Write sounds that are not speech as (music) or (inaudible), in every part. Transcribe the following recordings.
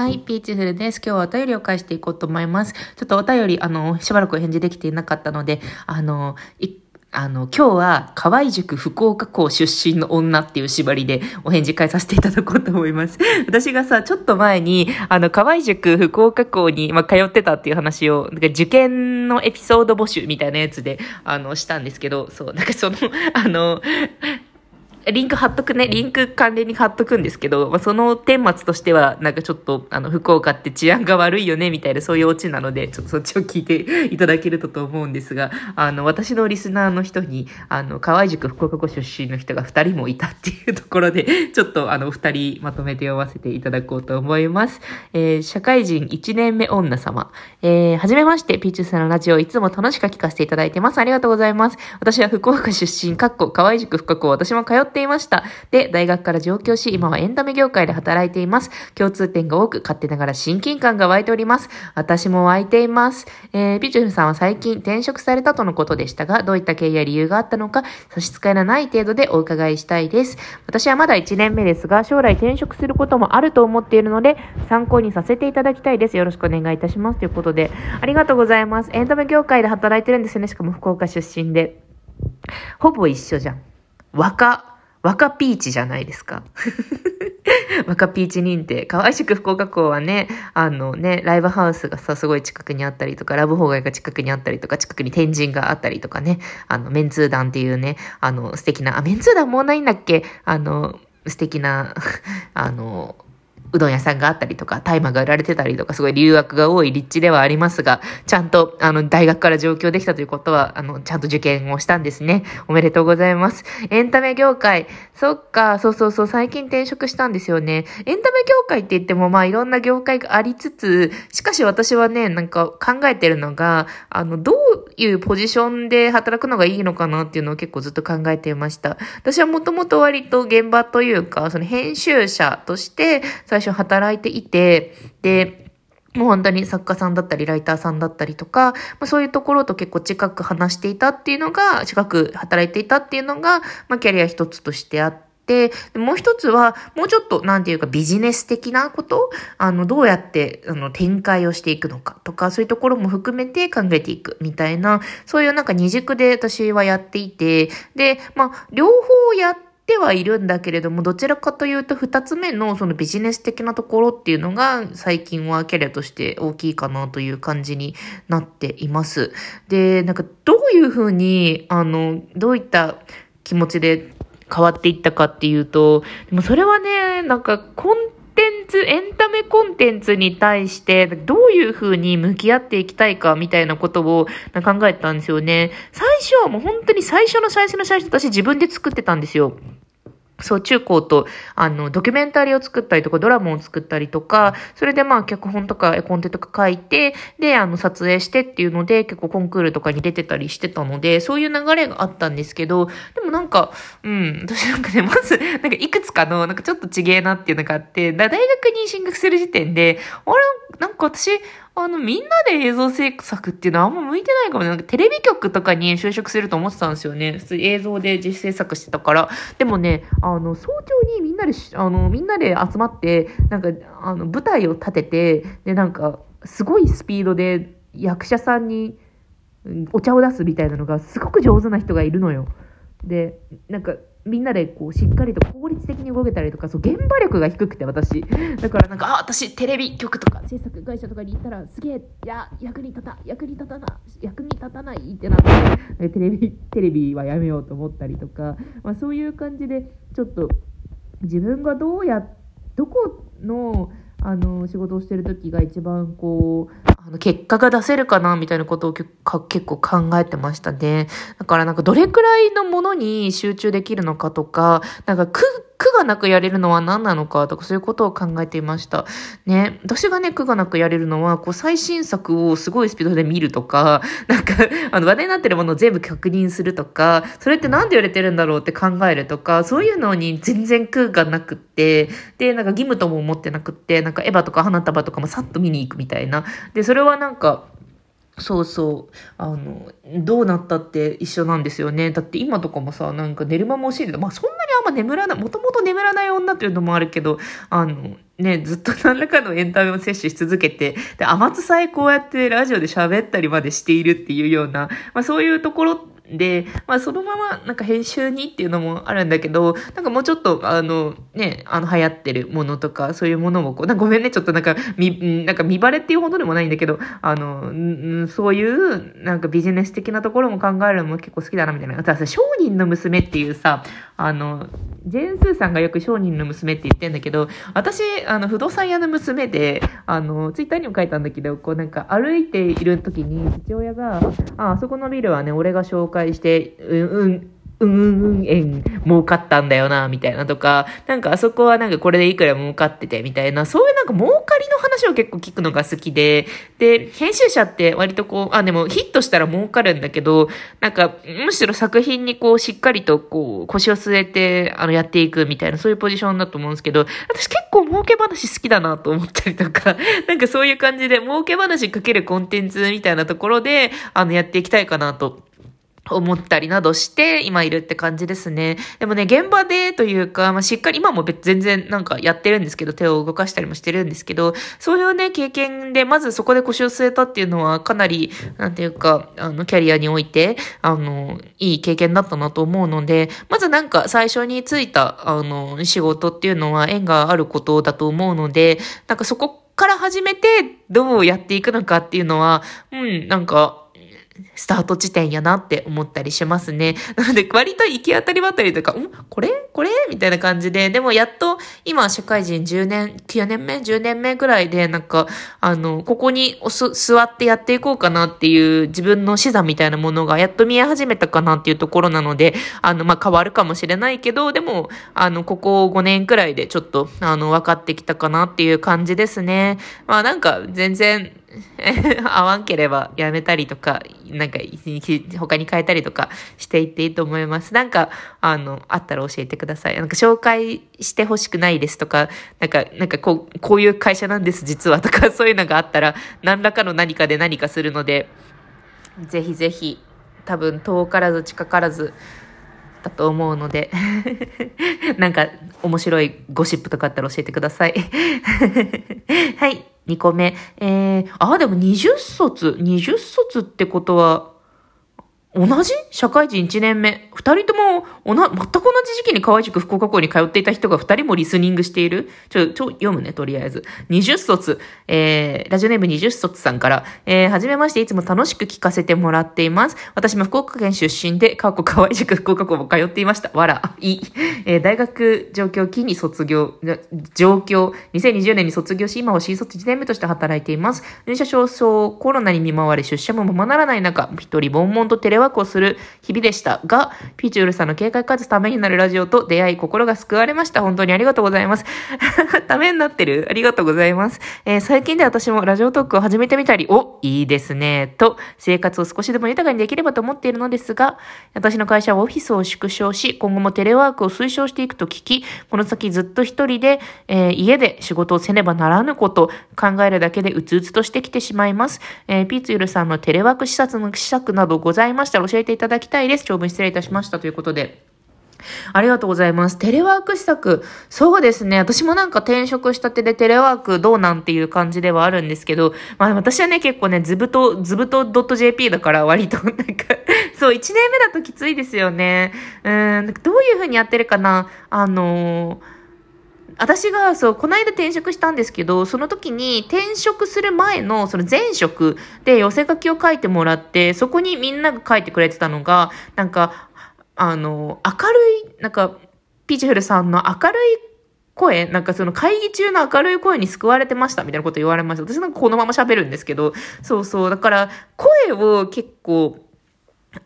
はい、ピーチフルです。今日はお便りを返していこうと思います。ちょっとお便り、あの、しばらくお返事できていなかったので、あの、いあの、今日は、河合塾福岡校出身の女っていう縛りでお返事返させていただこうと思います。私がさ、ちょっと前に、あの、河合塾福岡校に、まあ、通ってたっていう話を、なんか受験のエピソード募集みたいなやつで、あの、したんですけど、そう、なんかその、あの、リンク貼っとくね、リンク関連に貼っとくんですけど、まあ、その顛末としては、なんかちょっと、あの、福岡って治安が悪いよね、みたいな、そういうオチなので、ちょっとそっちを聞いて (laughs) いただけるとと思うんですが、あの、私のリスナーの人に、あの、河合塾福岡校出身の人が2人もいたっていうところで、(laughs) ちょっと、あの、2人まとめて読ませていただこうと思います。えー、社会人1年目女様。えー、はじめまして、ピーチューさんのラジオ、いつも楽しく聞かせていただいてます。ありがとうございます。私は福岡出身、かっこ、河合塾福岡校、私も通ってていました。で、大学から上京し、今はエンタメ業界で働いています。共通点が多く、勝手ながら親近感が湧いております。私も湧いています。えー、ピチュルさんは最近転職されたとのことでしたが、どういった経緯や理由があったのか、差し支えのない程度でお伺いしたいです。私はまだ1年目ですが、将来転職することもあると思っているので、参考にさせていただきたいです。よろしくお願いいたします。ということで、ありがとうございます。エンタメ業界で働いてるんですよね。しかも福岡出身で。ほぼ一緒じゃん。若。若ピーチじゃないですか。(laughs) 若ピーチ認定。河合宿福岡校はね、あのね、ライブハウスがさ、すごい近くにあったりとか、ラブホ街が近くにあったりとか、近くに天神があったりとかね、あの、メンツー団っていうね、あの、素敵な、あ、メンツー団もうないんだっけ？あの、素敵な、(laughs) あの、うどん屋さんがあったりとか、大麻が売られてたりとか、すごい留学が多い立地ではありますが、ちゃんと、あの、大学から上京できたということは、あの、ちゃんと受験をしたんですね。おめでとうございます。エンタメ業界、そっか、そうそうそう、最近転職したんですよね。エンタメ業界って言っても、まあ、いろんな業界がありつつ、しかし私はね、なんか考えてるのが、あの、どういうポジションで働くのがいいのかなっていうのを結構ずっと考えていました。私はもともと割と現場というか、その編集者として、最初働いていて、で、もう本当に作家さんだったり、ライターさんだったりとか、まあ、そういうところと結構近く話していたっていうのが、近く働いていたっていうのが、まあ、キャリア一つとしてあって、もう一つは、もうちょっと、なんていうか、ビジネス的なこと？あの、どうやって、あの、展開をしていくのかとか、そういうところも含めて考えていくみたいな、そういうなんか二軸で私はやっていて、で、まあ、両方やって、てはいるんだけれども、どちらかというと二つ目のそのビジネス的なところっていうのが最近はキャリアとして大きいかなという感じになっています。で、なんかどういうふうに、あの、どういった気持ちで変わっていったかっていうと、でもそれはね、なんかコンテンツ、エンタメコンテンツに対してどういうふうに向き合っていきたいかみたいなことを考えたんですよね。最初はもう本当に最初の最初の最初私自分で作ってたんですよ。そう、中高と、あの、ドキュメンタリーを作ったりとか、ドラマを作ったりとか、それでまあ、脚本とか絵コンテとか書いて、で、あの、撮影してっていうので、結構コンクールとかに出てたりしてたので、そういう流れがあったんですけど、でもなんか、うん、私なんかね、まず、なんかいくつかの、なんかちょっとちげえなっていうのがあって、大学に進学する時点で、あれ、なんか私、あの、みんなで映像制作っていうのはあんま向いてないかもね。なんかテレビ局とかに就職すると思ってたんですよね。普通映像で実施制作してたから。でもね、あの、早朝にみんなで、あの、みんなで集まって、なんか、あの、舞台を立てて、で、なんか、すごいスピードで役者さんにお茶を出すみたいなのがすごく上手な人がいるのよ。で、なんか、みんなでこうしっかりと効率的に動けたりとかそう現場力が低くて私。だからなんかあ私テレビ局とか制作会社とかに行ったらすげえいや役に立た役に立たな役に立たないってなって (laughs) テレビテレビはやめようと思ったりとか、まあ、そういう感じでちょっと自分がどうやどこのあの仕事をしてる時が一番こうの結果が出せるかなみたいなことを結構考えてましたね。だからなんかどれくらいのものに集中できるのかとか、なんか苦、苦がなくやれるのは何なのかとかそういうことを考えていました。ね。私がね、苦がなくやれるのは、こう最新作をすごいスピードで見るとか、なんか、あの話題になってるものを全部確認するとか、それって何で売れてるんだろうって考えるとか、そういうのに全然苦がなくって、で、なんか義務とも思ってなくって、なんかエヴァとか花束とかもさっと見に行くみたいな。で、それれはなんか、そうそう。あの、どうなったって一緒なんですよね。だって今とかもさ、なんか寝る間も惜しいけど、まあそんなにあんま眠らない、もともと眠らない女っていうのもあるけど、あの、ね、ずっと何らかのエンタメを摂取し続けて、で、天津さえこうやってラジオで喋ったりまでしているっていうような、まあそういうところで、まあそのままなんか編集にっていうのもあるんだけど、なんかもうちょっとあのね、あの流行ってるものとかそういうものもこう、ごめんね、ちょっとなんかみ、なんか見バレっていうほどでもないんだけど、あの、そういうなんかビジネス的なところも考えるのも結構好きだなみたいな。たださ、商人の娘っていうさ、あの、ジェーン・スーさんがよく商人の娘って言ってんだけど、私、あの、不動産屋の娘で、あの、ツイッターにも書いたんだけど、こうなんか歩いている時に父親が、あ、あそこのビルはね、俺が紹介して、うん、うん、うんうん円儲かったんだよな、みたいなとか、なんかあそこはなんかこれでいくら儲かってて、みたいな、そういうなんか儲かりの話を結構聞くのが好きで、で、編集者って割とこう、あ、でもヒットしたら儲かるんだけど、なんかむしろ作品にこうしっかりとこう腰を据えて、あのやっていくみたいな、そういうポジションだと思うんですけど、私結構儲け話好きだなと思ったりとか、なんかそういう感じで儲け話かけるコンテンツみたいなところで、あのやっていきたいかなと。思ったりなどして今いるって感じですね。でもね、現場でというか、まあ、しっかり今も別全然なんかやってるんですけど、手を動かしたりもしてるんですけど、そういうね、経験で、まずそこで腰を据えたっていうのはかなり、なんていうか、あの、キャリアにおいて、あの、いい経験だったなと思うので、まずなんか最初についた、あの、仕事っていうのは縁があることだと思うので、なんかそこから始めてどうやっていくのかっていうのは、うん、なんか、スタート地点やなって思ったりしますね。(laughs) なので、割と行き当たりばったりとか、ん？これ？これ？みたいな感じで、でもやっと今、社会人10年、9年目 ?10 年目ぐらいで、なんか、あの、ここに座ってやっていこうかなっていう自分の資産みたいなものがやっと見え始めたかなっていうところなので、あの、まあ、変わるかもしれないけど、でも、あの、ここ5年くらいでちょっと、あの、分かってきたかなっていう感じですね。まあ、なんか、全然、(laughs) 合わんければやめたりとか、なんか他に変えたりとかしていっていいと思います。なんか、あの、あったら教えてください。なんか紹介してほしくないですとか、なんか、なんかこう、こういう会社なんです実はとか、(laughs) そういうのがあったら、何らかの何かで何かするので、ぜひぜひ、多分遠からず近からず、だと思うので (laughs) なんか面白いゴシップとかあったら教えてくださいはい、2個目。えー、あ、でも20卒 ?20 卒ってことは、同じ？社会人1年目。二人とも、おな、全く同じ時期に河合塾福岡校に通っていた人が二人もリスニングしている。ちょ、ちょ、読むね、とりあえず。20卒、えー、ラジオネーム20卒さんから、えー、はじめまして、いつも楽しく聞かせてもらっています。私も福岡県出身で、過去河合塾福岡校も通っていました。わら、いい。えー、大学状況期に卒業、状況、2020年に卒業し、今は新卒1年目として働いています。入社早々、コロナに見舞われ、出社もままならない中、一人悶々とテレワークをする日々でしたが、ピーチュールさんの警戒かつためになるラジオと出会い、心が救われました。本当にありがとうございます。(laughs) ためになってるありがとうございます。えー、最近で私もラジオトークを始めてみたり、お、いいですね、と、生活を少しでも豊かにできればと思っているのですが、私の会社はオフィスを縮小し、今後もテレワークを推奨していくと聞き、この先ずっと一人で、えー、家で仕事をせねばならぬこと、考えるだけでうつうつとしてきてしまいます。えー、ピーツユルさんのテレワーク視察の施策などございましたら教えていただきたいです。長文失礼いたしましたということで。ありがとうございます。テレワーク施策。そうですね。私もなんか転職したてでテレワークどうなんていう感じではあるんですけど、まあ私はね、結構ね、ずぶと、ずぶと .jp だから割となんかそう、1年目だときついですよね。うん、どういう風にやってるかなあのー私が、そう、この間転職したんですけど、その時に転職する前の、その前職で寄せ書きを書いてもらって、そこにみんなが書いてくれてたのが、なんか、あの、明るい、なんか、ピーチフルさんの明るい声、なんかその会議中の明るい声に救われてましたみたいなこと言われました。私なんかこのまま喋るんですけど、そうそう。だから、声を結構、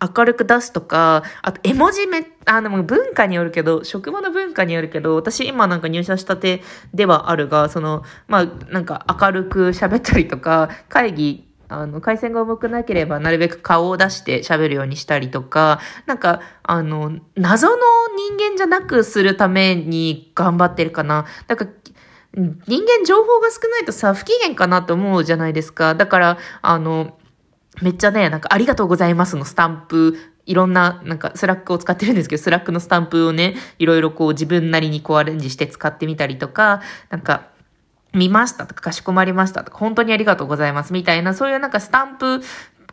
明るく出すとか、あと絵文字め、あの文化によるけど、職場の文化によるけど、私今なんか入社したてではあるが、その、まあなんか明るく喋ったりとか、会議、あの、回線が重くなければなるべく顔を出して喋るようにしたりとか、なんか、あの、謎の人間じゃなくするために頑張ってるかな。だから、人間情報が少ないとさ、不機嫌かなと思うじゃないですか。だから、あの、めっちゃね、なんかありがとうございますのスタンプ、いろんな、なんか Slack を使ってるんですけど、 Slack のスタンプをね、いろいろこう自分なりにこうアレンジして使ってみたりとか、なんか、見ましたとか、かしこまりましたとか、本当にありがとうございますみたいな、そういうなんかスタンプ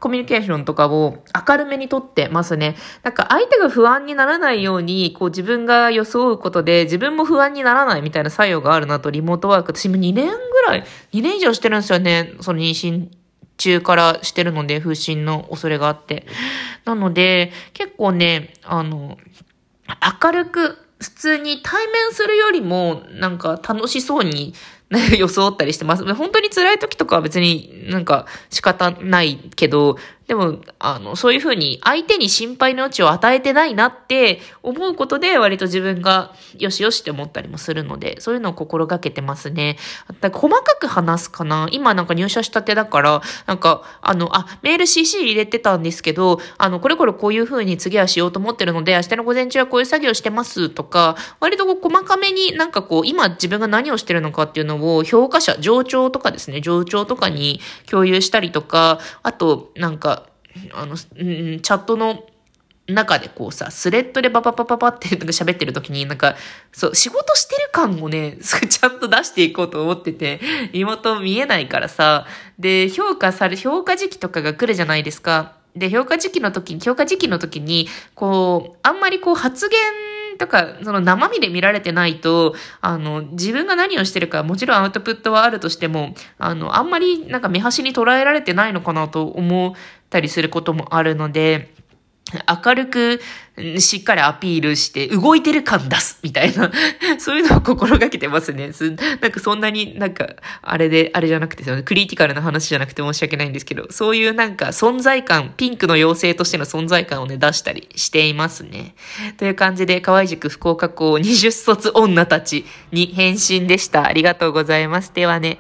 コミュニケーションとかを明るめにとってますね。なんか相手が不安にならないように、こう自分が装うことで自分も不安にならないみたいな作用があるなとリモートワーク、私も2年ぐらい、2年以上してるんですよね。その妊娠中からしてるので、風疹の恐れがあって。なので、結構ね、あの、明るく、普通に対面するよりも、なんか楽しそうに装ったりしてます。本当に辛い時とかは別になんか仕方ないけど、でも、あの、そういうふうに相手に心配の余地を与えてないなって思うことで割と自分がよしよしって思ったりもするので、そういうのを心がけてますね。細かく話すかな？今なんか入社したてだから、なんか、あの、あ、メール CC 入れてたんですけど、あの、これこれこういうふうに次はしようと思ってるので、明日の午前中はこういう作業してますとか、割とこう細かめになんかこう、今自分が何をしてるのかっていうのを評価者、上長とかですね、上長とかに共有したりとか、あと、なんか、あの、うん、チャットの中でこうさ、スレッドでパパパパパってなんか喋ってる時になんか、そう、仕事してる感をね、(laughs) ちゃんと出していこうと思ってて、(laughs) 妹見えないからさ、で、評価され、評価時期とかが来るじゃないですか。で、評価時期の時に、評価時期の時に、こう、あんまりこう発言とか、その生身で見られてないと、あの、自分が何をしてるか、もちろんアウトプットはあるとしても、あの、あんまりなんか目端に捉えられてないのかなと思ったりすることもあるので、明るくしっかりアピールして動いてる感出すみたいな (laughs) そういうのを心がけてますね。なんかそんなになんかあれで、あれじゃなくて、クリティカルな話じゃなくて申し訳ないんですけど、そういうなんか存在感、ピンクの妖精としての存在感をね出したりしていますね。という感じで、河合塾福岡校20卒女たちに返信でした。ありがとうございます。ではね。